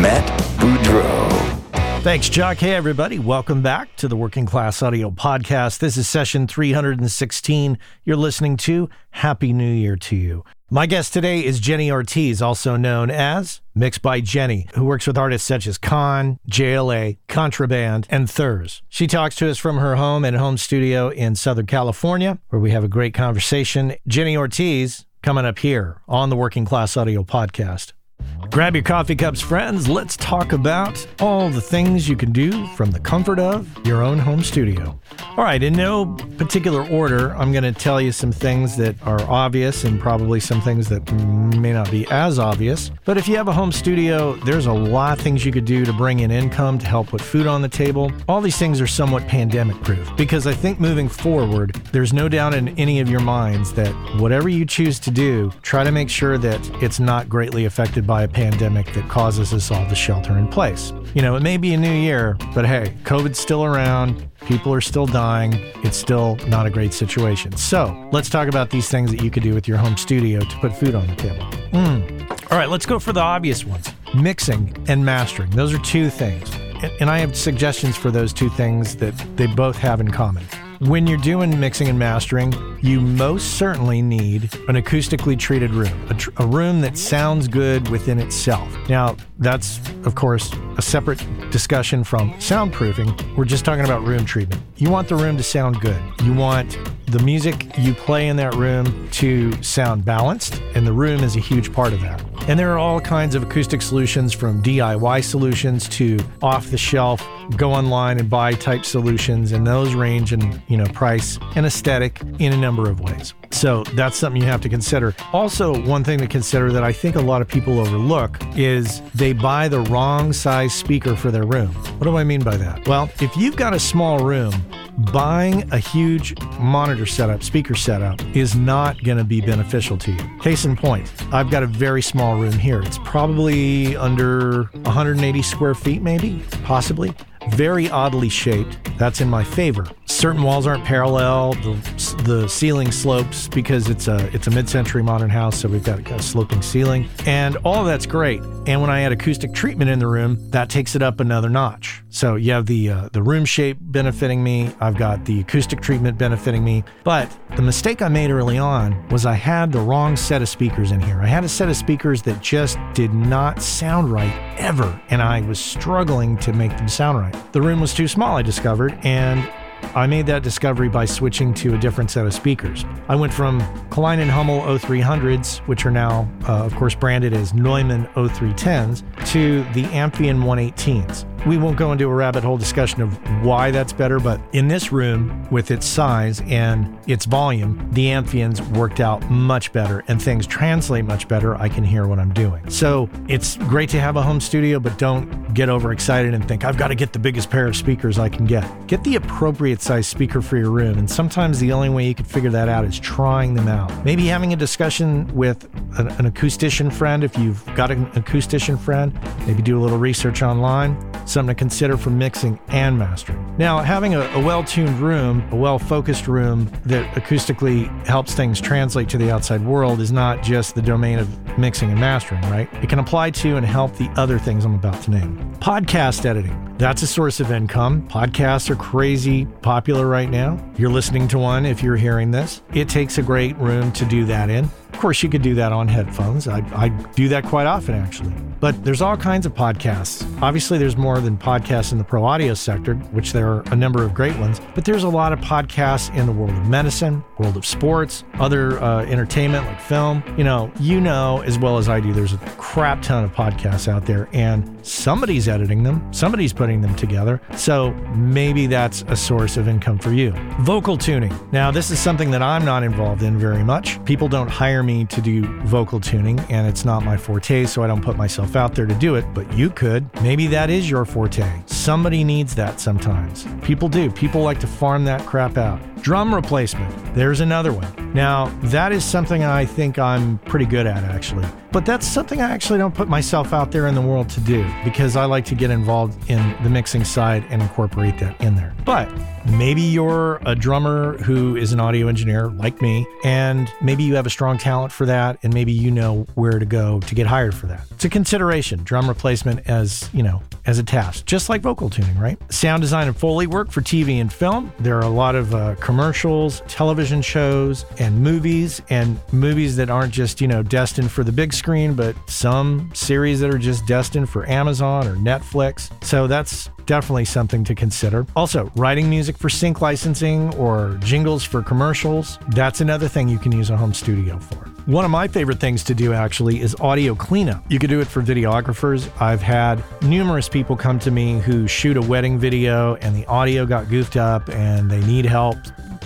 Matt Boudreau. Thanks, Chuck. Hey, everybody. Welcome back to the Working Class Audio Podcast. This is session 316. You're listening to Happy New Year to you. My guest today is Jenny Ortiz, also known as Mixed by Jenny, who works with artists such as Kon, JLA, Contraband, and Thurs. She talks to us from her home and home studio in Southern California, where we have a great conversation. Jenny Ortiz coming up here on the Working Class Audio Podcast. Grab your coffee cups, friends. Let's talk about all the things you can do from the comfort of your own home studio. All right, in no particular order, I'm going to tell you some things that are obvious and probably some things that may not be as obvious. But if you have a home studio, there's a lot of things you could do to bring in income to help put food on the table. All these things are somewhat pandemic proof because I think moving forward, there's no doubt in any of your minds that whatever you choose to do, try to make sure that it's not greatly affected by a pandemic that causes us all to shelter in place. You know, it may be a new year, but hey, COVID's still around. People are still dying. It's still not a great situation. So let's talk about these things that you could do with your home studio to put food on the table. Mm. All right, let's go for the obvious ones mixing and mastering. Those are two things. And I have suggestions for those two things that they both have in common. When you're doing mixing and mastering, you most certainly need an acoustically treated room, a, tr- a, room that sounds good within itself. Now, that's, of course, a separate discussion from soundproofing. We're just talking about room treatment. You want the room to sound good. You want the music you play in that room to sound balanced, and the room is a huge part of that. And there are all kinds of acoustic solutions from DIY solutions to off the shelf, go online and buy type solutions, and those range in, you know, price and aesthetic in a number of ways. So that's something you have to consider. Also, one thing to consider that I think a lot of people overlook is they buy the wrong size speaker for their room. What do I mean by that? Well, if you've got a small room, buying a huge monitor setup, speaker setup, is not going to be beneficial to you. Case in point, I've got a very small room here. It's probably under 180 square feet, maybe, possibly very oddly shaped. That's in my favor. Certain walls aren't parallel. The, the ceiling slopes because it's a it's a mid-century modern house, so we've got a sloping ceiling, and all that's great. And when I add acoustic treatment in the room, that takes it up another notch. So you have the uh, the room shape benefiting me. I've got the acoustic treatment benefiting me. But the mistake I made early on was I had the wrong set of speakers in here. I had a set of speakers that just did not sound right ever, and I was struggling to make them sound right. The room was too small, I discovered, and I made that discovery by switching to a different set of speakers. I went from Klein and Hummel 0300s, which are now, uh, of course, branded as Neumann 0310s, to the Amphion 118s. We won't go into a rabbit hole discussion of why that's better, but in this room, with its size and its volume, the Amphions worked out much better and things translate much better. I can hear what I'm doing. So it's great to have a home studio, but don't get overexcited and think, I've got to get the biggest pair of speakers I can get. Get the appropriate size speaker for your room. And sometimes the only way you can figure that out is trying them out. Maybe having a discussion with an, an acoustician friend, if you've got an acoustician friend, maybe do a little research online something to consider for mixing and mastering. Now, having a, a well tuned room, a well focused room that acoustically helps things translate to the outside world is not just the domain of mixing and mastering, right? It can apply to and help the other things I'm about to name. Podcast editing. That's a source of income. Podcasts are crazy popular right now. You're listening to one if you're hearing this. It takes a great room to do that in. Of course, you could do that on headphones. I, I do that quite often, actually. But there's all kinds of podcasts. Obviously, there's more than podcasts in the pro audio sector, which there are a number of great ones. But there's a lot of podcasts in the world of medicine, world of sports, other uh, entertainment like film. You know, you know as well as I do, there's a crap ton of podcasts out there, and somebody's editing them, somebody's putting them together. So maybe that's a source of income for you. Vocal tuning. Now, this is something that I'm not involved in very much. People don't hire me to do vocal tuning, and it's not my forte, so I don't put myself out there to do it, but you could. Maybe that is your forte. Somebody needs that sometimes. People do. People like to farm that crap out. Drum replacement. There's another one. Now, that is something I think I'm pretty good at actually. But that's something I actually don't put myself out there in the world to do because I like to get involved in the mixing side and incorporate that in there. But maybe you're a drummer who is an audio engineer like me, and maybe you have a strong talent for that, and maybe you know where to go to get hired for that. It's a consideration, drum replacement as, you know, as a task, just like vocal tuning, right? Sound design and Foley work for TV and film. There are a lot of uh, commercials, television shows, and movies, and movies that aren't just, you know, destined for the big screen, but some series that are just destined for Amazon or Netflix. So that's definitely something to consider. Also, writing music for sync licensing or jingles for commercials, that's another thing you can use a home studio for. One of my favorite things to do actually is audio cleanup. You could do it for videographers. I've had numerous people come to me who shoot a wedding video and the audio got goofed up and they need help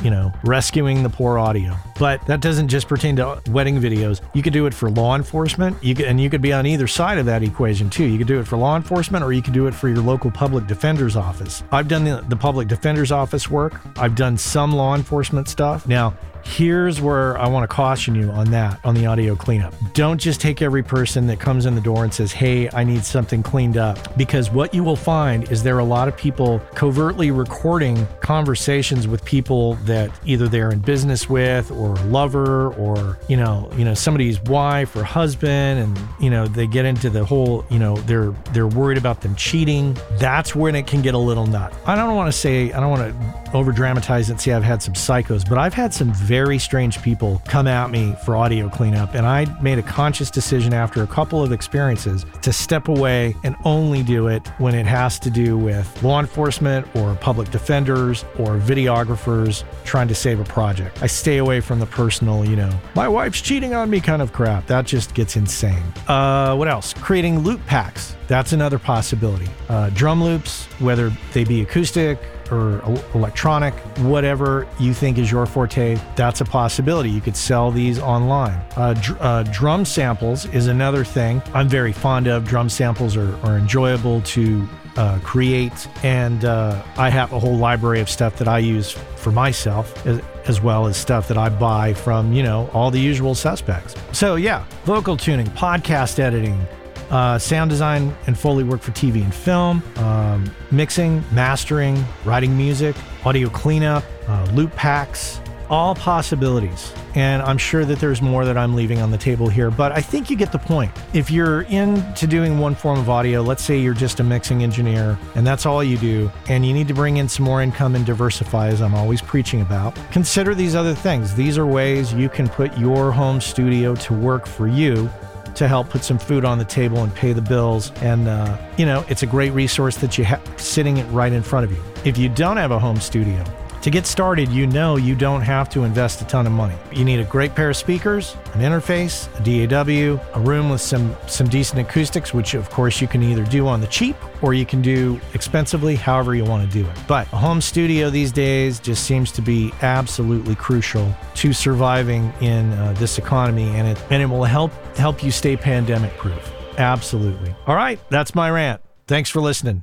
you know, rescuing the poor audio. But that doesn't just pertain to wedding videos. You could do it for law enforcement. You could, and you could be on either side of that equation too. You could do it for law enforcement or you could do it for your local public defender's office. I've done the, the public defender's office work. I've done some law enforcement stuff. Now, Here's where I want to caution you on that, on the audio cleanup. Don't just take every person that comes in the door and says, Hey, I need something cleaned up. Because what you will find is there are a lot of people covertly recording conversations with people that either they're in business with or a lover or, you know, you know, somebody's wife or husband. And, you know, they get into the whole, you know, they're they're worried about them cheating. That's when it can get a little nut. I don't want to say, I don't want to over dramatize it and say I've had some psychos, but I've had some very strange people come at me for audio cleanup. And I made a conscious decision after a couple of experiences to step away and only do it when it has to do with law enforcement or public defenders or videographers trying to save a project. I stay away from the personal, you know, my wife's cheating on me kind of crap. That just gets insane. Uh, what else? Creating loop packs. That's another possibility. Uh, drum loops, whether they be acoustic, or electronic, whatever you think is your forte, that's a possibility. You could sell these online. Uh, dr- uh, drum samples is another thing I'm very fond of. Drum samples are, are enjoyable to uh, create, and uh, I have a whole library of stuff that I use for myself. As, as well as stuff that I buy from, you know, all the usual suspects. So, yeah, vocal tuning, podcast editing, uh, sound design and Foley work for TV and film, um, mixing, mastering, writing music, audio cleanup, uh, loop packs, all possibilities. And I'm sure that there's more that I'm leaving on the table here, but I think you get the point. If you're into doing one form of audio, let's say you're just a mixing engineer and that's all you do, and you need to bring in some more income and diversify, as I'm always preaching about, consider these other things. These are ways you can put your home studio to work for you to help put some food on the table and pay the bills. And, uh, you know, it's a great resource that you have sitting right in front of you. If you don't have a home studio, to get started, you know you don't have to invest a ton of money. You need a great pair of speakers, an interface, a DAW, a room with some some decent acoustics, which of course you can either do on the cheap or you can do expensively, however you want to do it. But a home studio these days just seems to be absolutely crucial to surviving in uh, this economy, and it and it will help help you stay pandemic proof. Absolutely. All right, that's my rant. Thanks for listening.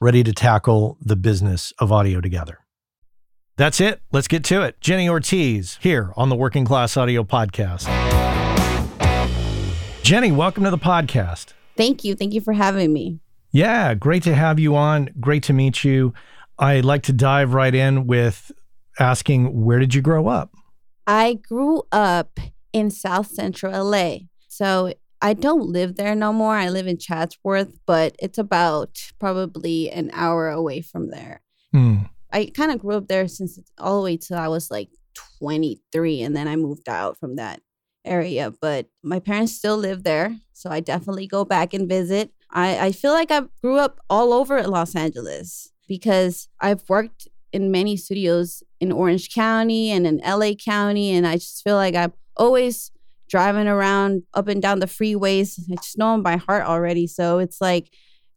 ready to tackle the business of audio together. That's it. Let's get to it. Jenny Ortiz here on the Working Class Audio Podcast. Jenny, welcome to the podcast. Thank you. Thank you for having me. Yeah, great to have you on. Great to meet you. I'd like to dive right in with asking where did you grow up? I grew up in South Central LA. So I don't live there no more. I live in Chatsworth, but it's about probably an hour away from there. Hmm. I kind of grew up there since all the way till I was like 23 and then I moved out from that area, but my parents still live there, so I definitely go back and visit. I I feel like I grew up all over Los Angeles because I've worked in many studios in Orange County and in LA County and I just feel like I'm always driving around up and down the freeways. I just know them by heart already, so it's like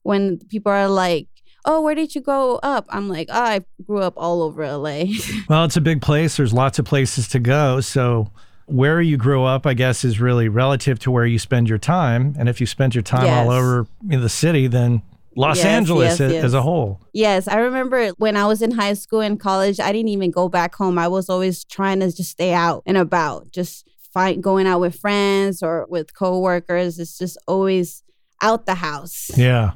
when people are like oh, where did you grow up? I'm like, oh, I grew up all over LA. well, it's a big place. There's lots of places to go. So where you grew up, I guess, is really relative to where you spend your time. And if you spend your time yes. all over in the city, then Los yes, Angeles yes, yes. as a whole. Yes, I remember when I was in high school and college, I didn't even go back home. I was always trying to just stay out and about, just fight going out with friends or with coworkers. It's just always out the house. Yeah.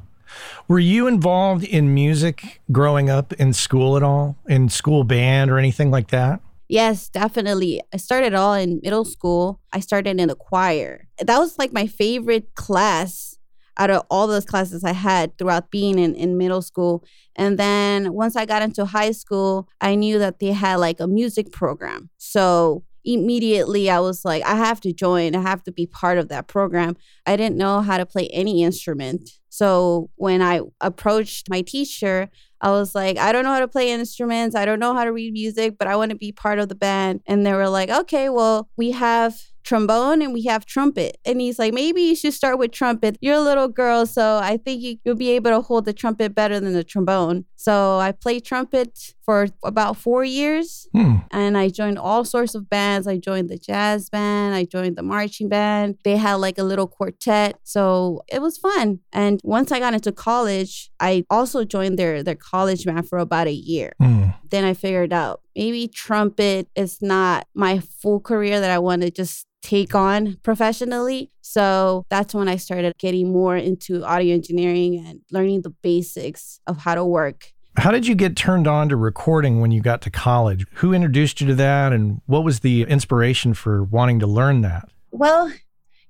Were you involved in music growing up in school at all? In school band or anything like that? Yes, definitely. I started all in middle school. I started in the choir. That was like my favorite class out of all those classes I had throughout being in, in middle school. And then once I got into high school, I knew that they had like a music program. So immediately I was like, I have to join. I have to be part of that program. I didn't know how to play any instrument. So when I approached my teacher, I was like, I don't know how to play instruments. I don't know how to read music, but I want to be part of the band. And they were like, okay, well, we have trombone and we have trumpet. And he's like, maybe you should start with trumpet. You're a little girl, so I think you, will be able to hold the trumpet better than the trombone. So I played trumpet for about four years hmm. and I joined all sorts of bands. I joined the jazz band, I joined the marching band. They had like a little quartet. So it was fun. And once I got into college, I also joined their, their college band for about a year. Hmm. Then I figured out maybe trumpet is not my full career that I want to just take on professionally. So that's when I started getting more into audio engineering and learning the basics of how to work. How did you get turned on to recording when you got to college? Who introduced you to that and what was the inspiration for wanting to learn that? Well,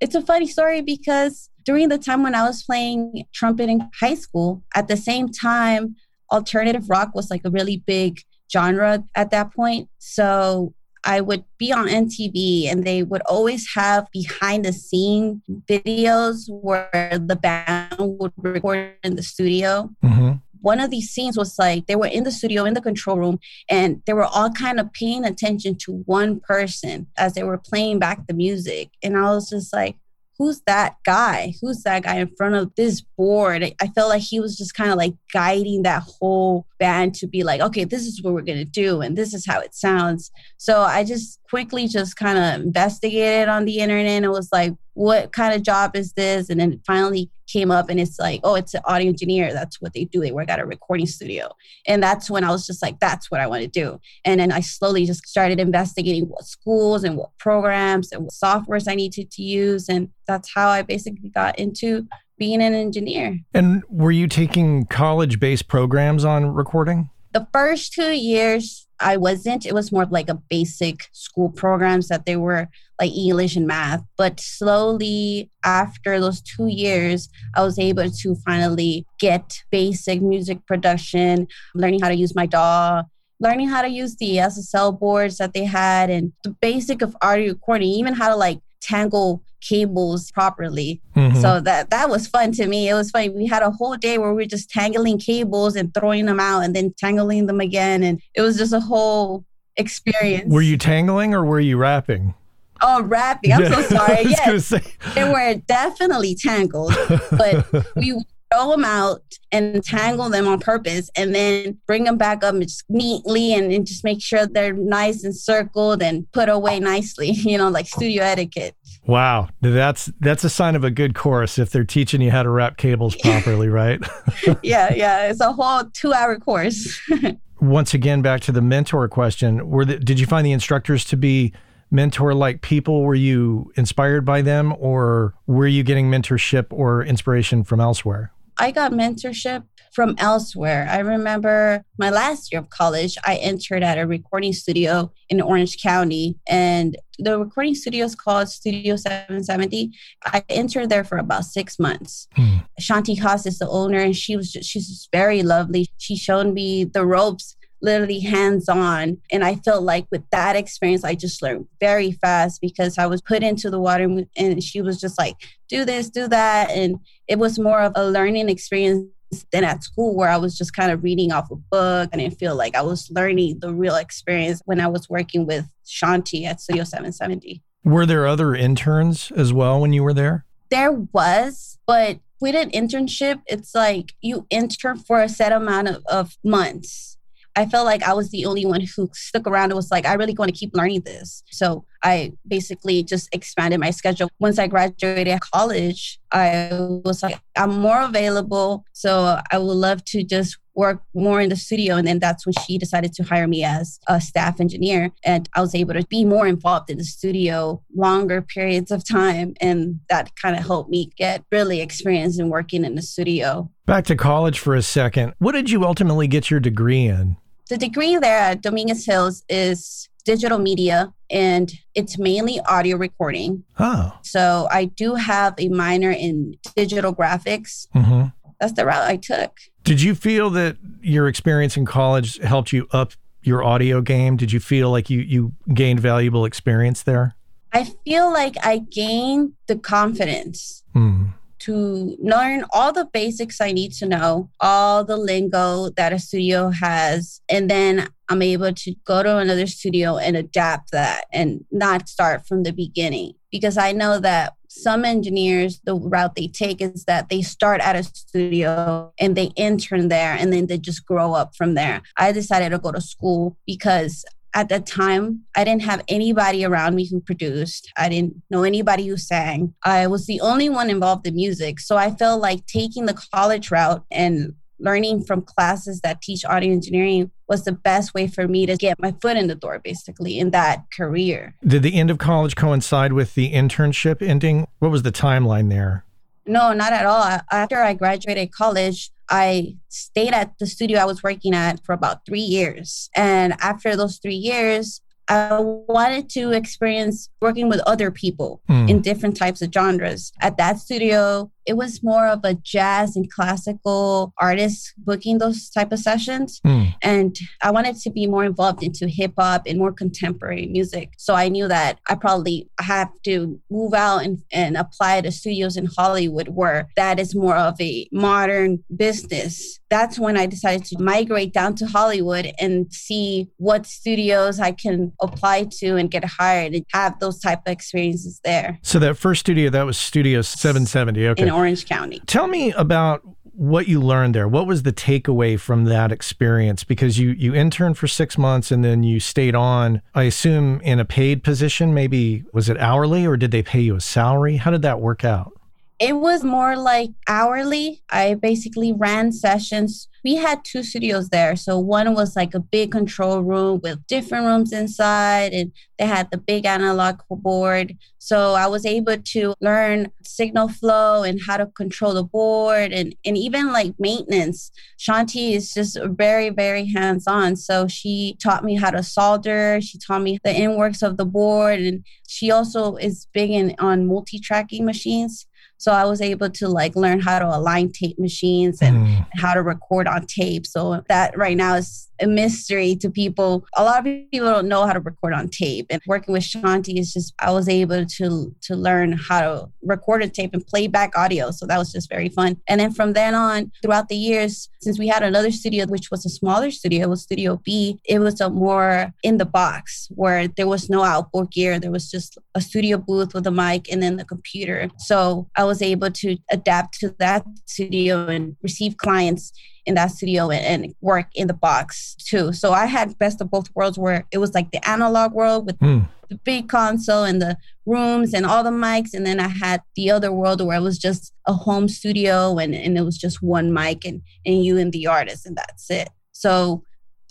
it's a funny story because during the time when I was playing trumpet in high school, at the same time, alternative rock was like a really big genre at that point. So I would be on MTV and they would always have behind the scene videos where the band would record in the studio. hmm One of these scenes was like they were in the studio in the control room and they were all kind of paying attention to one person as they were playing back the music. And I was just like, who's that guy? Who's that guy in front of this board? I felt like he was just kind of like guiding that whole band to be like, okay, this is what we're going to do and this is how it sounds. So I just quickly just kind of investigated on the internet and was like, what kind of job is this? And then finally came up and it's like, oh, it's an audio engineer. That's what they do. They work at a recording studio. And that's when I was just like, that's what I want to do. And then I slowly just started investigating what schools and what programs and what softwares I needed to use. And that's how I basically got into being an engineer. And were you taking college based programs on recording? The first two years, I wasn't. It was more like a basic school programs that they were like English and math. But slowly, after those two years, I was able to finally get basic music production, learning how to use my DAW, learning how to use the SSL boards that they had, and the basic of audio recording, even how to like tangle cables properly. Mhm. So that that was fun to me. It was funny. We had a whole day where we were just tangling cables and throwing them out and then tangling them again. And it was just a whole experience. were you tangling or were you wrapping? Oh, wrapping. I'm so sorry. Yes, they were definitely tangled, but we would throw them out and tangle them on purpose and then bring them back up just neatly and, and just make sure they're nice and circled and put away nicely, you know, like studio etiquette. Wow, that's that's a sign of a good course if they're teaching you how to wrap cables properly, right? yeah, yeah. It's a whole two hour course. Once again, back to the mentor question: Were the, did you find the instructors to be mentor-like people? Were you inspired by them, or were you getting mentorship or inspiration from elsewhere? I got mentorship from elsewhere. I remember my last year of college, I entered at a recording studio in Orange County, and the recording studio is called Studio 770. I entered there for about six months. Hmm. Shanti Haas is the owner, and she was just, she's just very lovely. She showed me the ropes literally hands on. And I felt like with that experience, I just learned very fast because I was put into the water and she was just like, do this, do that. And it was more of a learning experience than at school where I was just kind of reading off a book. I didn't feel like I was learning the real experience when I was working with Shanti at Studio 770. Were there other interns as well when you were there? There was, but with an internship, it's like you intern for a set amount of, of months. I felt like I was the only one who stuck around and was like, I really want to keep learning this. So I basically just expanded my schedule. Once I graduated college, I was like, I'm more available. So I would love to just work more in the studio. And then that's when she decided to hire me as a staff engineer. And I was able to be more involved in the studio longer periods of time. And that kind of helped me get really experienced in working in the studio. Back to college for a second. What did you ultimately get your degree in? The degree there at Dominguez Hills is digital media and it's mainly audio recording. Oh, So I do have a minor in digital graphics. hmm That's the route I took. Did you feel that your experience in college helped you up your audio game? Did you feel like you you gained valuable experience there? I feel like I gained the confidence Hmm. To learn all the basics I need to know, all the lingo that a studio has, and then I'm able to go to another studio and adapt that and not start from the beginning. Because I know that some engineers, the route they take is that they start at a studio and they intern there and then they just grow up from there. I decided to go to school because at that time, I didn't have anybody around me who produced. I didn't know anybody who sang. I was the only one involved in music. So I felt like taking the college route and learning from classes that teach audio engineering was the best way for me to get my foot in the door, basically, in that career. Did the end of college coincide with the internship ending? What was the timeline there? No, not at all. After I graduated college, I stayed at the studio I was working at for about three years. And after those three years, I wanted to experience working with other people Hmm. in different types of genres. At that studio, it was more of a jazz and classical artist booking those type of sessions. Mm. And I wanted to be more involved into hip hop and more contemporary music. So I knew that I probably have to move out and, and apply to studios in Hollywood where that is more of a modern business. That's when I decided to migrate down to Hollywood and see what studios I can apply to and get hired and have those type of experiences there. So that first studio, that was Studio 770. Okay. In Orange County. Tell me about what you learned there. What was the takeaway from that experience? Because you you interned for six months and then you stayed on. I assume in a paid position. Maybe was it hourly or did they pay you a salary? How did that work out? It was more like hourly. I basically ran sessions. We had two studios there. So one was like a big control room with different rooms inside, and they had the big analog board. So I was able to learn signal flow and how to control the board and, and even like maintenance. Shanti is just very, very hands on. So she taught me how to solder. She taught me the inworks of the board. And she also is big in on multi tracking machines. So I was able to like learn how to align tape machines and Mm. how to record on tape. So that right now is a mystery to people. A lot of people don't know how to record on tape. And working with Shanti is just I was able to to learn how to record a tape and play back audio. So that was just very fun. And then from then on, throughout the years, since we had another studio which was a smaller studio, it was Studio B, it was a more in the box where there was no outboard gear. There was just a studio booth with a mic and then the computer. So I was able to adapt to that studio and receive clients in that studio and, and work in the box too. So I had best of both worlds where it was like the analog world with Mm. the big console and the rooms and all the mics. And then I had the other world where it was just a home studio and, and it was just one mic and, and you and the artist and that's it. So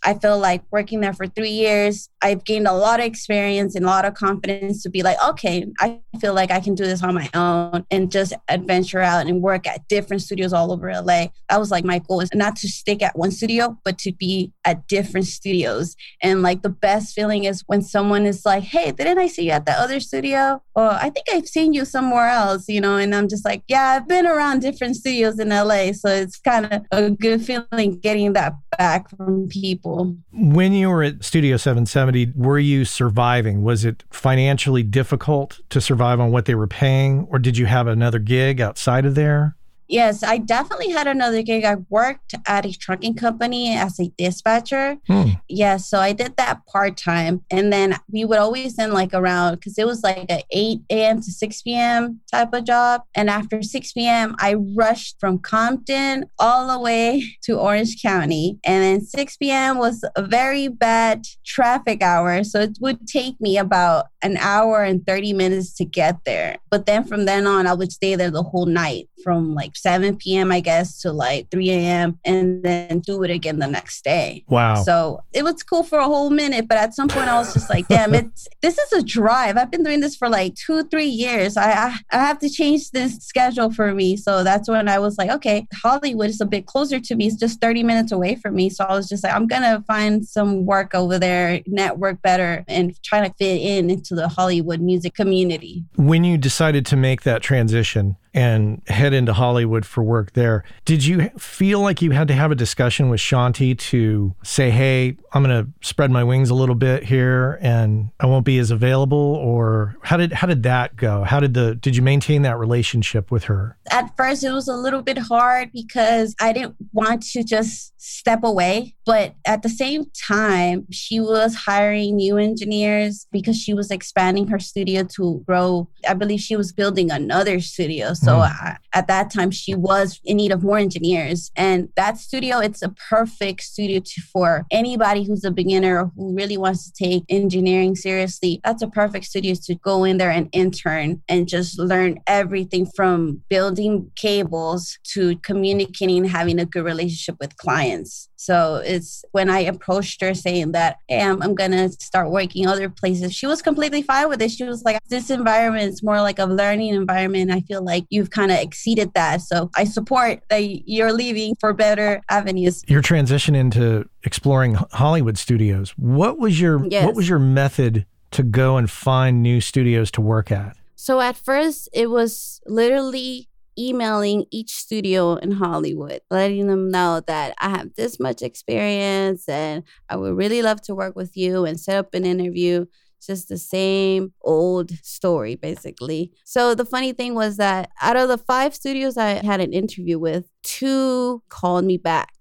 I feel like working there for three years, I've gained a lot of experience and a lot of confidence to be like, okay, I feel like I can do this on my own and just adventure out and work at different studios all over LA. That was like my goal is not to stick at one studio, but to be at different studios. And like the best feeling is when someone is like, hey, didn't I see you at the other studio? Or I think I've seen you somewhere else, you know? And I'm just like, yeah, I've been around different studios in LA. So it's kind of a good feeling getting that back from people. When you were at Studio 770, were you surviving? Was it financially difficult to survive on what they were paying, or did you have another gig outside of there? Yes, I definitely had another gig. I worked at a trucking company as a dispatcher. Hmm. Yes, so I did that part time. And then we would always end like around, because it was like a 8 a.m. to 6 p.m. type of job. And after 6 p.m., I rushed from Compton all the way to Orange County. And then 6 p.m. was a very bad traffic hour. So it would take me about an hour and 30 minutes to get there. But then from then on, I would stay there the whole night from like 7 p.m., I guess, to like 3 a.m. and then do it again the next day. Wow. So it was cool for a whole minute, but at some point I was just like, damn, it's this is a drive. I've been doing this for like two, three years. I, I I have to change this schedule for me. So that's when I was like, okay, Hollywood is a bit closer to me. It's just 30 minutes away from me. So I was just like, I'm gonna find some work over there, network better, and try to fit in into the Hollywood music community. When you decided to make that transition and head into Hollywood for work there, did you feel like you had to have a discussion with Shanti to say, hey, I'm going to spread my wings a little bit here and I won't be as available? Or how did, how did that go? How did the, did you maintain that relationship with her? at first it was a little bit hard because I didn't want to just step away. But at the same time, she was hiring new engineers because she was expanding her studio to grow. I believe she was building another studio. So Mm. I, at that time, she was in need of more engineers. And that studio, it's a perfect studio to, for anybody who's a beginner or who really wants to take engineering seriously. That's a perfect studio to go in there and intern and just learn everything from building cables to communicating and having a good relationship with clients. So it's when I approached her saying that, hey, I'm, I'm going to start working other places, she was completely fine with it. She was like, this environment is more like a learning environment. I feel like you've kind of exceeded that. So I support that you're leaving for better avenues. Your transition into exploring Hollywood studios. What was your, Yes. what was your method to go and find new studios to work at? So at first, it was literally emailing each studio in Hollywood, letting them know that I have this much experience and I would really love to work with you and set up an interview. Just the same old story, basically. So, the funny thing was that out of the five studios I had an interview with, two called me back.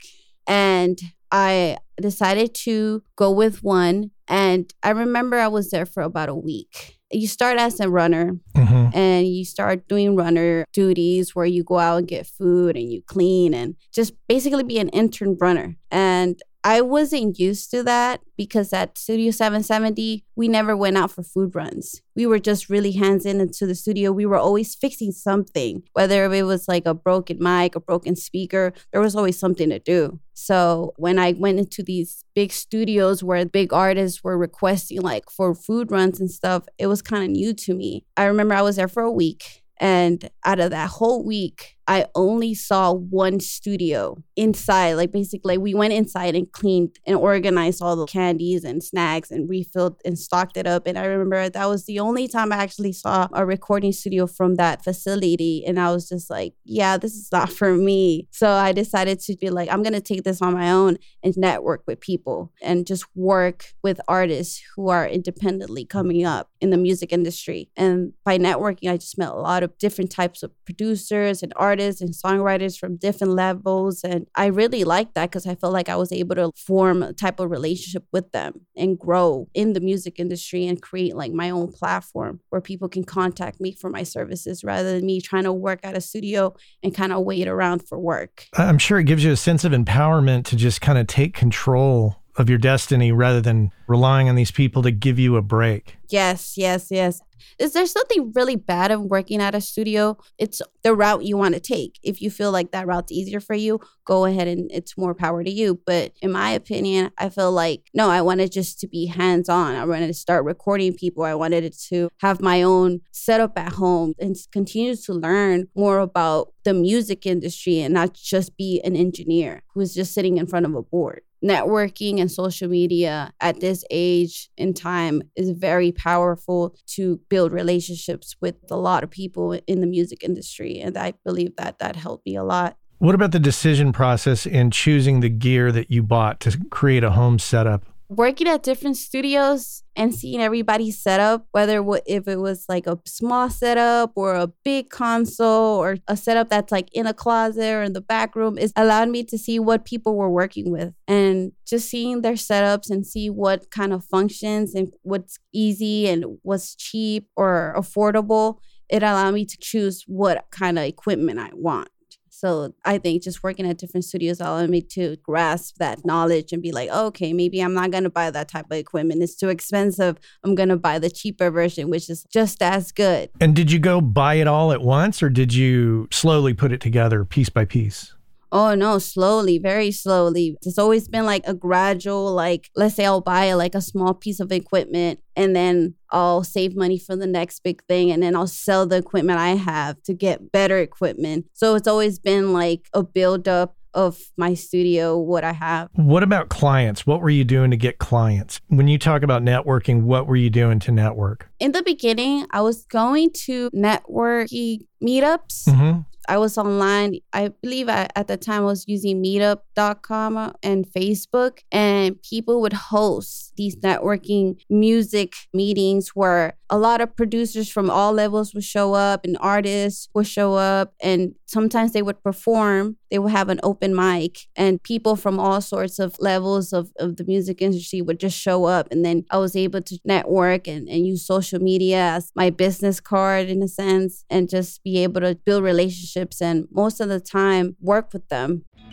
And I decided to go with one. And I remember I was there for about a week you start as a runner mm-hmm. and you start doing runner duties where you go out and get food and you clean and just basically be an intern runner. And I wasn't used to that because at Studio 770, we never went out for food runs. We were just really hands in into the studio. We were always fixing something, whether it was like a broken mic, a broken speaker, there was always something to do. So when I went into these big studios where big artists were requesting like for food runs and stuff, it was kind of new to me. I remember I was there for a week. And out of that whole week, I only saw one studio inside. Like basically, we went inside and cleaned and organized all the candies and snacks and refilled and stocked it up. And I remember that was the only time I actually saw a recording studio from that facility. And I was just like, yeah, this is not for me. So I decided to be like, I'm going to take this on my own and network with people and just work with artists who are independently coming up in the music industry. And by networking, I just met a lot of different types of producers and artists artists and songwriters from different levels. And I really liked that because I felt like I was able to form a type of relationship with them and grow in the music industry and create like my own platform where people can contact me for my services rather than me trying to work at a studio and kind of wait around for work. I'm sure it gives you a sense of empowerment to just kind of take control of your destiny rather than relying on these people to give you a break. Yes, yes, yes. Is there something really bad of working at a studio? It's the route you want to take. If you feel like that route's easier for you, go ahead and it's more power to you. But in my opinion, I feel like no, I wanted just to be hands on. I wanted to start recording people. I wanted to have my own setup at home and continue to learn more about the music industry and not just be an engineer who's just sitting in front of a board networking and social media at this age and time is very powerful to build relationships with a lot of people in the music industry and i believe that that helped me a lot. What about the decision process in choosing the gear that you bought to create a home setup working at different studios and seeing everybody's setup, whether if it was like a small setup or a big console or a setup that's like in a closet or in the back room, is allowed me to see what people were working with and just seeing their setups and see what kind of functions and what's easy and what's cheap or affordable. It allowed me to choose what kind of equipment I want. So I think just working at different studios allowed me to grasp that knowledge and be like, okay, maybe I'm not to buy that type of equipment. It's too expensive. I'm to buy the cheaper version, which is just as good. And did you go buy it all at once or did you slowly put it together piece by piece? Oh no, slowly, very slowly. It's always been like a gradual, like, let's say I'll buy like a small piece of equipment and then I'll save money for the next big thing and then I'll sell the equipment I have to get better equipment. So it's always been like a build up of my studio, what I have. What about clients? What were you doing to get clients? When you talk about networking, what were you doing to network? In the beginning, I was going to networking meetups. Mm-hmm. I was online. I believe I, at the time I was using meetup.com and Facebook, and people would host these networking music meetings where a lot of producers from all levels would show up and artists would show up, and sometimes they would perform. They would have an open mic, and people from all sorts of levels of, of the music industry would just show up. And then I was able to network and, and use social media as my business card in a sense, and just be able to build relationships and most of the time work with them.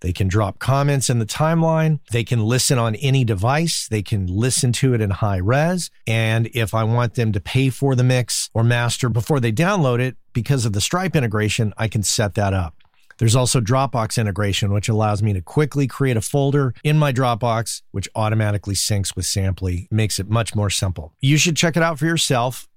They can drop comments in the timeline. They can listen on any device. They can listen to it in high res. And if I want them to pay for the mix or master before they download it, because of the Stripe integration, I can set that up. There's also Dropbox integration, which allows me to quickly create a folder in my Dropbox, which automatically syncs with Samply, makes it much more simple. You should check it out for yourself.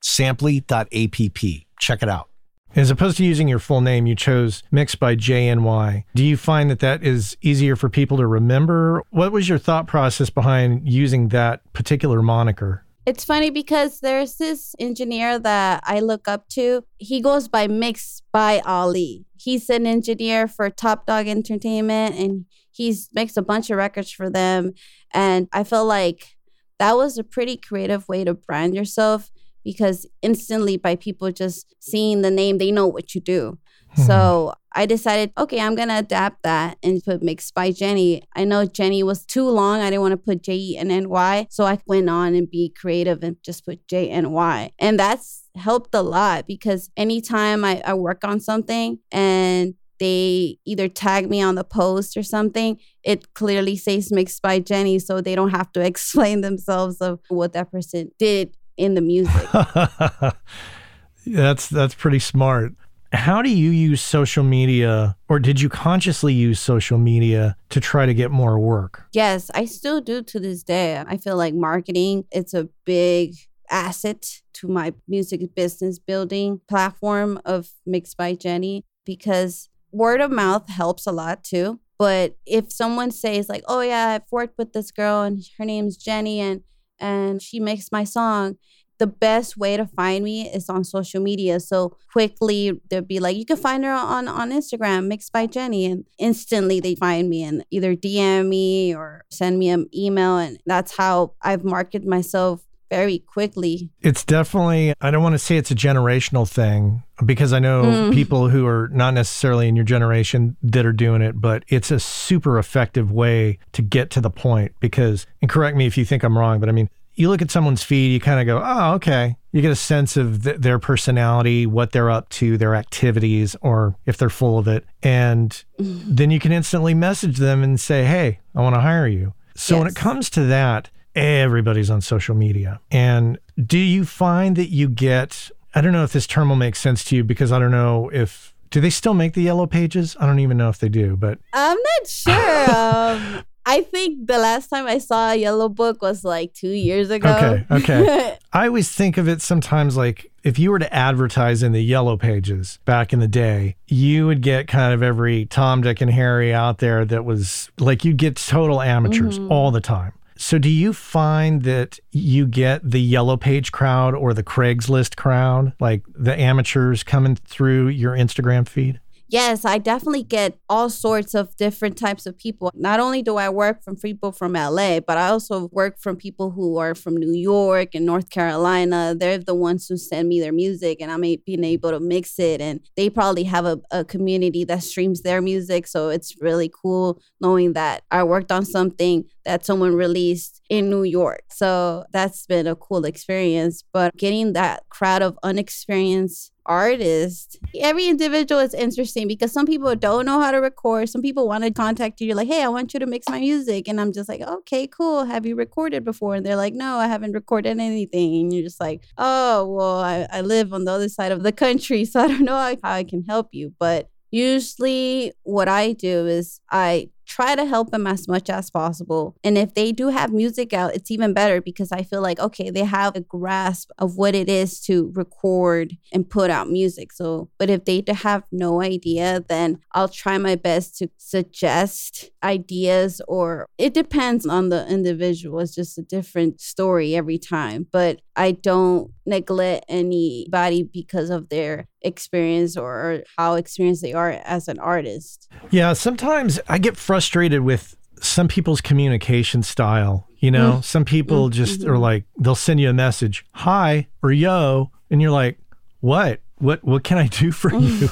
samply.app. Check it out. As opposed to using your full name, you chose Mix by JNY. Do you find that that is easier for people to remember? What was your thought process behind using that particular moniker? It's funny because there's this engineer that I look up to. He goes by Mix by Ali. He's an engineer for Top Dawg Entertainment and he's makes a bunch of records for them. And I feel like that was a pretty creative way to brand yourself because instantly by people just seeing the name, they know what you do. Hmm. So I decided, okay, I'm gonna adapt that and put Mixed by Jenny. I know Jenny was too long. I didn't want to put J E N N Y. So I went on and be creative and just put J N Y. And that's helped a lot because anytime I, I work on something and they either tag me on the post or something, it clearly says mixed by Jenny, so they don't have to explain themselves of what that person did in the music. that's that's pretty smart. How do you use social media or did you consciously use social media to try to get more work? Yes, I still do to this day. I feel like marketing it's a big asset to my music business building platform of Mixed by Jenny because word of mouth helps a lot too. But if someone says like, "Oh yeah, I've worked with this girl and her name's Jenny and and she makes my song. The best way to find me is on social media. So quickly they'd be like, you can find her on, on Instagram, mixed by Jenny. And instantly they find me and either DM me or send me an email. And that's how I've marketed myself very quickly. It's definitely, I don't want to say it's a generational thing because I know mm. people who are not necessarily in your generation that are doing it, but it's a super effective way to get to the point because, and correct me if you think I'm wrong, but I mean, you look at someone's feed, you kind of go, oh, okay. You get a sense of th- their personality, what they're up to, their activities, or if they're full of it. And mm. then you can instantly message them and say, hey, I want to hire you. So yes. when it comes to that, everybody's on social media. And do you find that you get, I don't know if this term will make sense to you because I don't know if, do they still make the yellow pages? I don't even know if they do, but I'm not sure. um, I think the last time I saw a yellow book was like two years ago. Okay. Okay. I always think of it sometimes like if you were to advertise in the yellow pages back in the day, you would get kind of every Tom, Dick, and Harry out there that was like you'd get total amateurs mm-hmm. all the time. So, do you find that you get the yellow page crowd or the Craigslist crowd, like the amateurs coming through your Instagram feed? Yes, I definitely get all sorts of different types of people. Not only do I work from people from LA, but I also work from people who are from New York and North Carolina. They're the ones who send me their music and I'm being able to mix it. And they probably have a, a community that streams their music. So it's really cool knowing that I worked on something that someone released in New York. So that's been a cool experience. But getting that crowd of unexperienced artists, every individual is interesting because some people don't know how to record. Some people want to contact you. You're like, hey, I want you to mix my music. And I'm just like, okay, cool. Have you recorded before? And they're like, no, I haven't recorded anything. And you're just like, oh, well, I, I live on the other side of the country. So I don't know how I can help you. But usually what I do is I try to help them as much as possible. And if they do have music out, it's even better because I feel like, okay, they have a grasp of what it is to record and put out music. So, but if they have no idea, then I'll try my best to suggest ideas or it depends on the individual. It's just a different story every time. But I don't neglect anybody because of their experience or how experienced they are as an artist. Yeah, sometimes I get frustrated with some people's communication style. You know, mm some people mm just are like, they'll send you a message, hi or yo, and you're like, what? What what can I do for you?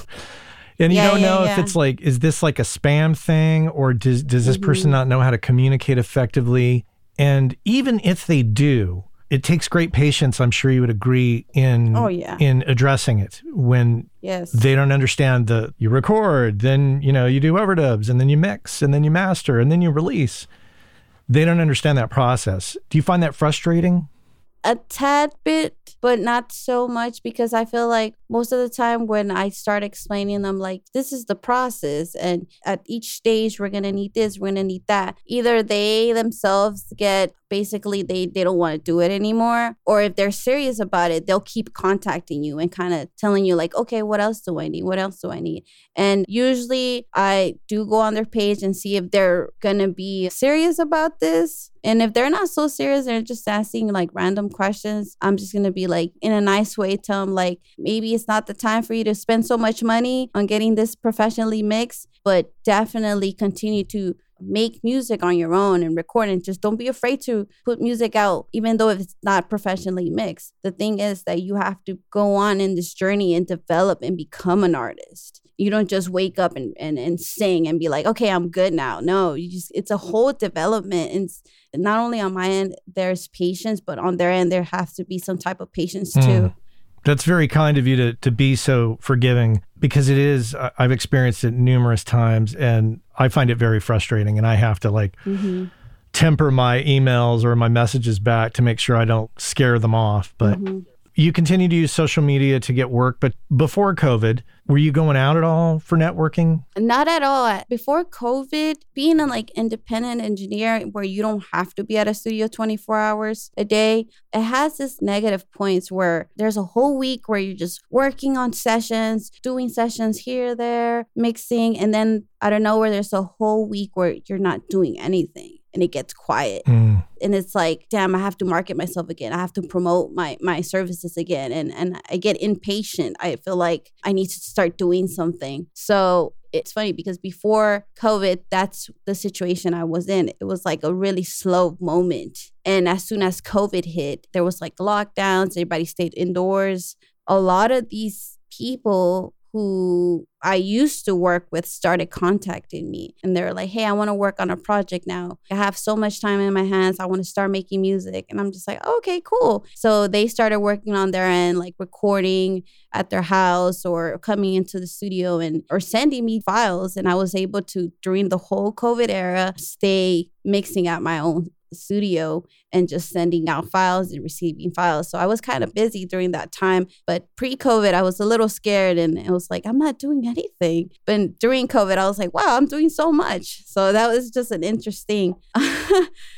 And you yeah, don't know yeah, if it's like, is this like a spam thing or does does this mm-hmm. person not know how to communicate effectively? And even if they do, it takes great patience i'm sure you would agree in oh, yeah. in addressing it. When yes. they don't understand the you record then you know you do overdubs and then you mix and then you master and then you release. They don't understand that process. Do you find that frustrating? A tad bit but not so much because I feel like most of the time when I start explaining them, like, this is the process, and at each stage, we're gonna need this, we're gonna need that. Either they themselves get basically they they don't want to do it anymore or if they're serious about it they'll keep contacting you and kind of telling you like okay what else do i need? What else do i need? And usually i do go on their page and see if they're gonna be serious about this and if they're not so serious they're just asking like random questions. I'm just gonna be like in a nice way tell them like maybe it's not the time for you to spend so much money on getting this professionally mixed but definitely continue to make music on your own and record and just don't be afraid to put music out even though it's not professionally mixed. The thing is that you have to go on in this journey and develop and become an artist. You don't just wake up and, and, and sing and be like okay i'm good now. No you just it's a whole development. And not only on my end there's patience but on their end there has to be some type of patience too. Mm. That's very kind of you to to be so forgiving because it is I've experienced it numerous times and I find it very frustrating and I have to like mm-hmm. temper my emails or my messages back to make sure I don't scare them off. But mm-hmm you continue to use social media to get work, but before COVID, were you going out at all for networking? Not at all. Before COVID, being an like independent engineer where you don't have to be at a studio 24 hours a day, it has this negative points where there's a whole week where you're just working on sessions, doing sessions here, there, mixing, and then I don't know where there's a whole week where you're not doing anything and it gets quiet. Mm. and it's like damn i have to market myself again. I have to promote my my services again. And and i get impatient. I feel like i need to start doing something. So it's funny because before covid that's the situation i was in. It was like a really slow moment. And as soon as covid hit there was like lockdowns. Everybody stayed indoors. A lot of these people who I used to work with started contacting me and they're like, Hey, I want to work on a project now. I have so much time in my hands. I want to start making music. And I'm just like, Okay, cool. So they started working on their end, like recording at their house or coming into the studio and or sending me files. And I was able to, during the whole COVID era, stay mixing at my own studio and just sending out files and receiving files. So I was kind of busy during that time. But pre COVID, I was a little scared and it was like, I'm not doing anything. But during COVID, I was like, wow, I'm doing so much. So that was just an interesting.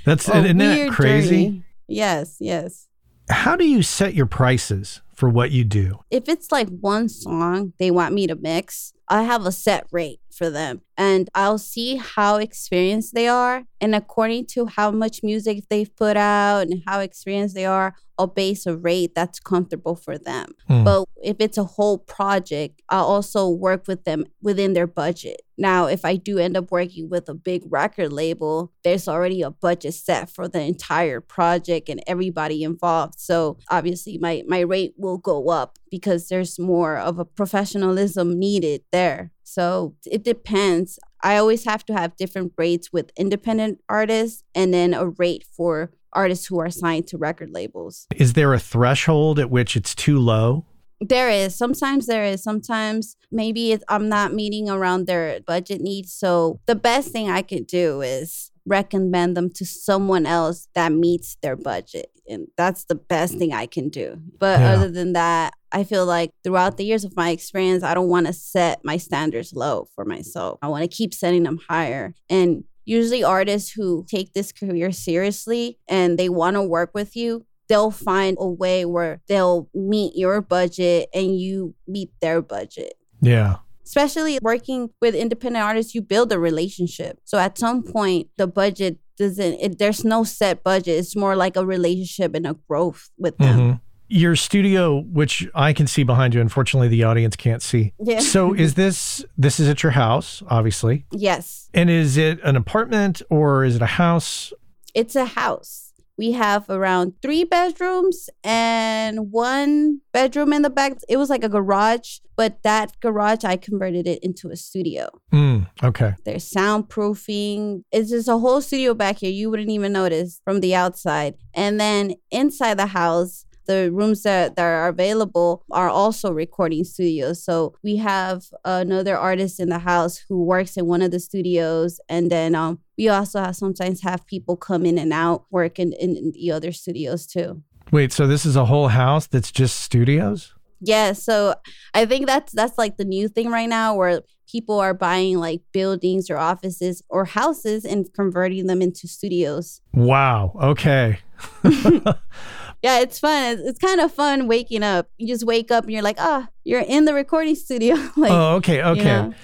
That's isn't that crazy? Journey. Yes, yes. How do you set your prices for what you do? If it's like one song they want me to mix, I have a set rate for them and I'll see how experienced they are. And according to how much music they've put out and how experienced they are, I'll base a rate that's comfortable for them. Mm. But if it's a whole project, I'll also work with them within their budget. Now, if I do end up working with a big record label, there's already a budget set for the entire project and everybody involved. So obviously my my rate will go up because there's more of a professionalism needed there. So it depends. I always have to have different rates with independent artists and then a rate for artists who are signed to record labels. Is there a threshold at which it's too low? There is. Sometimes there is. Sometimes maybe I'm not meeting around their budget needs. So the best thing I could do is recommend them to someone else that meets their budget. And that's the best thing I can do. But yeah. other than that, I feel like throughout the years of my experience, I don't want to set my standards low for myself. I want to keep setting them higher. And usually artists who take this career seriously and they want to work with you, they'll find a way where they'll meet your budget and you meet their budget. Yeah. Especially working with independent artists, you build a relationship. So at some point, the budget doesn't, it, there's no set budget. It's more like a relationship and a growth with them. Mm-hmm. Your studio, which I can see behind you, unfortunately the audience can't see. Yeah. So is this this is at your house, obviously. Yes. And is it an apartment or is it a house? It's a house. We have around three bedrooms and one bedroom in the back. It was like a garage, but that garage, I converted it into a studio. Mm, okay. There's soundproofing. It's just a whole studio back here. You wouldn't even notice from the outside. And then inside the house, the rooms that, that are available are also recording studios. So we have another artist in the house who works in one of the studios, and then um, we also have sometimes have people come in and out work in, in, in the other studios too. Wait, so this is a whole house that's just studios? Yeah, so I think that's that's like the new thing right now where people are buying like buildings or offices or houses and converting them into studios. Wow. Okay. yeah, it's fun. It's, it's, kind of fun waking up. You just wake up and you're like, ah, oh, you're in the recording studio. like, oh, okay, okay. You know?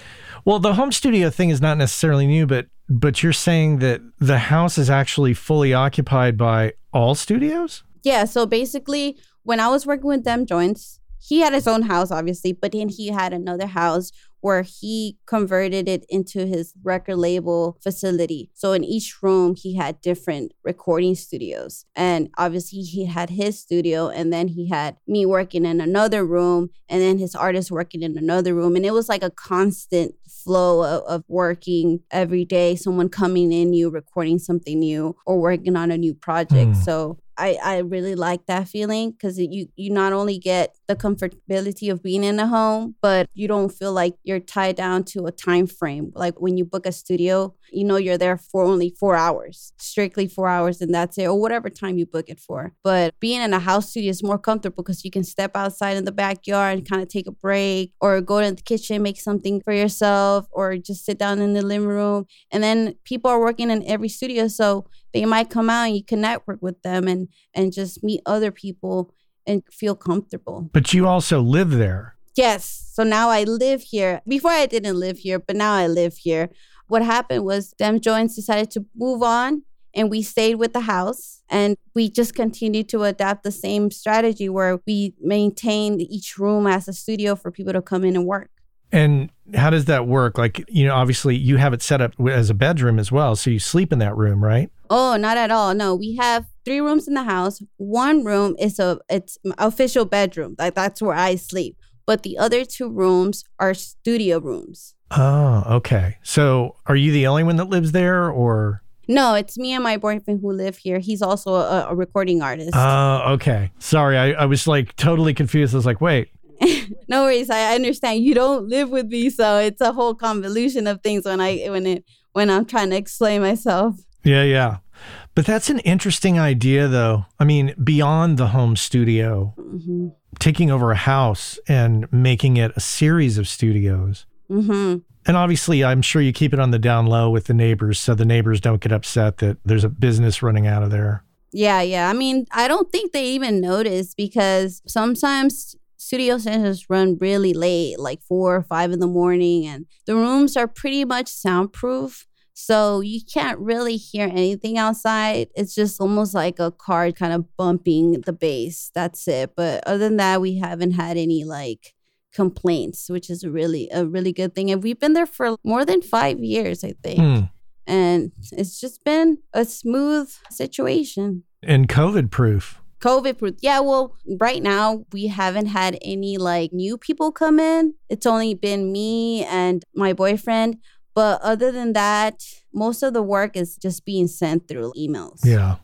Well, the home studio thing is not necessarily new, but but you're saying that the house is actually fully occupied by all studios? Yeah. So basically, when I was working with Dem Jointz, he had his own house, obviously, but then he had another house where he converted it into his record label facility. So in each room, he had different recording studios. And obviously, he had his studio, and then he had me working in another room, and then his artist working in another room. And it was like a constant flow of, of working every day, someone coming in new, recording something new, or working on a new project. Mm. So I, I really like that feeling because you you not only get the comfortability of being in a home, but you don't feel like you're tied down to a time frame. Like when you book a studio, you know you're there for only four hours, strictly four hours, and that's it, or whatever time you book it for. But being in a house studio is more comfortable because you can step outside in the backyard and kind of take a break, or go to the kitchen, make something for yourself, or just sit down in the living room. And then people are working in every studio, so they might come out and you can network with them and and just meet other people and feel comfortable. But you also live there. Yes. So now I live here. Before I didn't live here, but now I live here. What happened was Dem Jointz decided to move on and we stayed with the house and we just continued to adapt the same strategy where we maintained each room as a studio for people to come in and work. And how does that work? Like, you know, obviously you have it set up as a bedroom as well. So you sleep in that room, right? Oh, not at all. No, we have three rooms in the house. One room is a it's official bedroom. Like that's where I sleep. But the other two rooms are studio rooms. Oh, okay. So are you the only one that lives there or no, it's me and my boyfriend who live here. He's also a, a recording artist. Oh, uh, okay. Sorry, I, I was like totally confused. I was like, wait, no worries. I understand you don't live with me, so it's a whole convolution of things when I when it when I'm trying to explain myself. Yeah, yeah. But that's an interesting idea, though. I mean, beyond the home studio, mm-hmm. taking over a house and making it a series of studios. Mm-hmm. And obviously, I'm sure you keep it on the down low with the neighbors so the neighbors don't get upset that there's a business running out of there. Yeah, yeah. I mean, I don't think they even notice because sometimes studio sessions run really late, like four or five in the morning, and the rooms are pretty much soundproof. So you can't really hear anything outside. It's just almost like a car kind of bumping the bass. That's it. But other than that, we haven't had any like complaints, which is really a really good thing. And we've been there for more than five years, I think. Mm. And it's just been a smooth situation. And COVID proof. COVID proof. Yeah, well, right now we haven't had any like new people come in. It's only been me and my boyfriend. But other than that, most of the work is just being sent through emails. Yeah.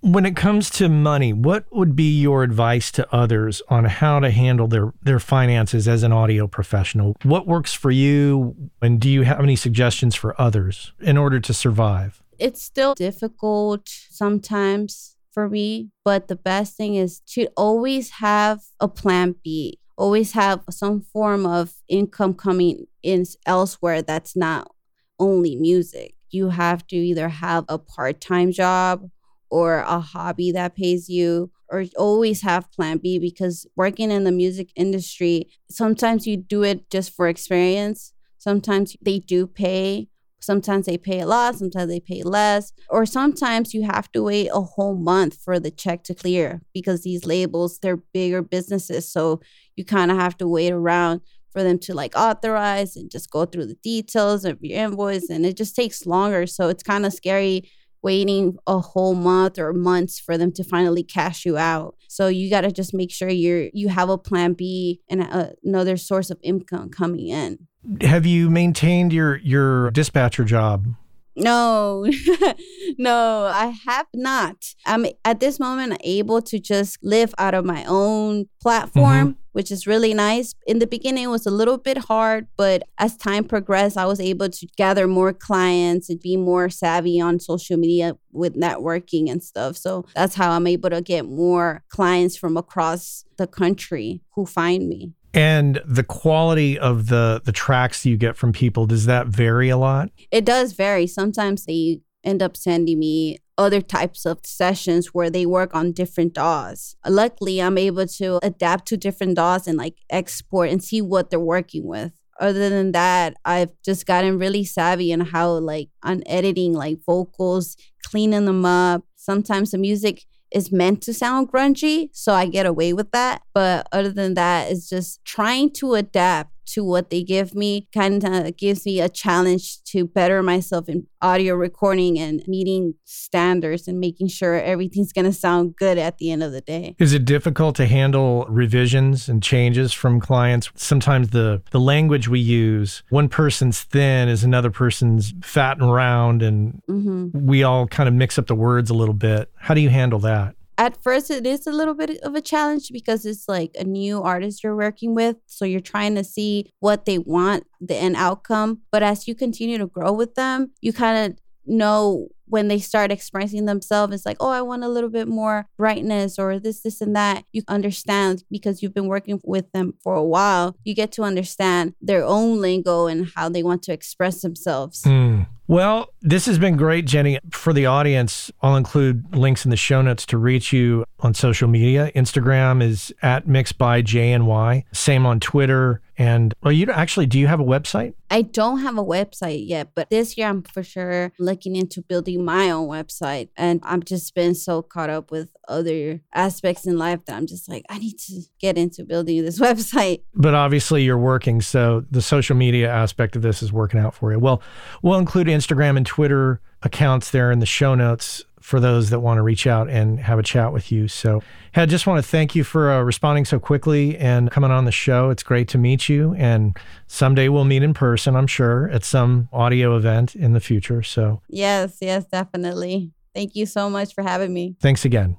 When it comes to money, what would be your advice to others on how to handle their, their finances as an audio professional? What works for you? And do you have any suggestions for others in order to survive? It's still difficult sometimes for me. But the best thing is to always have a plan B, always have some form of income coming in elsewhere that's not only music. you have to either have a part time job or a hobby that pays you or always have plan B because working in the music industry, sometimes you do it just for experience. Sometimes they do pay. Sometimes they pay a lot, sometimes they pay less. Or sometimes you have to wait a whole month for the check to clear because these labels, they're bigger businesses. So you kind of have to wait around for them to like authorize and just go through the details of your invoice. And it just takes longer. So it's kind of scary waiting a whole month or months for them to finally cash you out. So you got to just make sure you're you have a plan B and a, another source of income coming in. Have you maintained your your dispatcher job? No, no, I have not. I'm at this moment able to just live out of my own platform, mm-hmm. which is really nice. In the beginning, it was a little bit hard, but as time progressed, I was able to gather more clients and be more savvy on social media with networking and stuff. So that's how I'm able to get more clients from across the country who find me. And the quality of the the tracks you get from people does that vary a lot? It does vary. Sometimes they end up sending me other types of sessions where they work on different DAWs. Luckily, I'm able to adapt to different DAWs and like export and see what they're working with. Other than that, I've just gotten really savvy in how like on editing like vocals, cleaning them up. Sometimes the music is meant to sound grungy, so I get away with that. But other than that, it's just trying to adapt to what they give me kind of gives me a challenge to better myself in audio recording and meeting standards and making sure everything's going to sound good at the end of the day. Is it difficult to handle revisions and changes from clients? Sometimes the the language we use, one person's thin is another person's fat and round and mm-hmm. we all kind of mix up the words a little bit. How do you handle that? At first it is a little bit of a challenge because it's like a new artist you're working with so you're trying to see what they want the end outcome. But as you continue to grow with them you kind of know when they start expressing themselves it's like oh i want a little bit more brightness or this this and that. You understand because you've been working with them for a while you get to understand their own lingo and how they want to express themselves. Mm. Well, this has been great, Jenny. For the audience, I'll include links in the show notes to reach you on social media. Instagram is at Mix by JNY. Same on Twitter. And well, you actually, do you have a website? I don't have a website yet, but this year I'm for sure looking into building my own website. And I've just been so caught up with other aspects in life that I'm just like, I need to get into building this website. But obviously, you're working. So the social media aspect of this is working out for you. Well, we'll include Instagram and Twitter accounts there in the show notes for those that want to reach out and have a chat with you. So, I just want to thank you for uh, responding so quickly and coming on the show. It's great to meet you. And someday we'll meet in person, I'm sure, at some audio event in the future. So, yes, yes, definitely. Thank you so much for having me. Thanks again.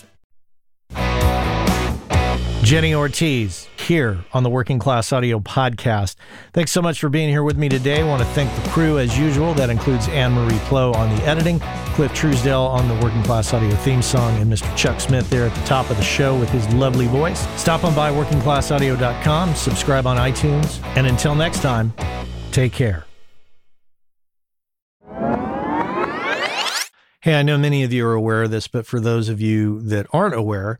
Jenny Ortiz here on the Working Class Audio Podcast. Thanks so much for being here with me today. I want to thank the crew as usual. That includes Anne Marie Pleau on the editing, Cliff Truesdell on the Working Class Audio theme song, and Mr. Chuck Smith there at the top of the show with his lovely voice. Stop on by workingclassaudio.com, subscribe on iTunes, and until next time, take care. Hey, I know many of you are aware of this, but for those of you that aren't aware,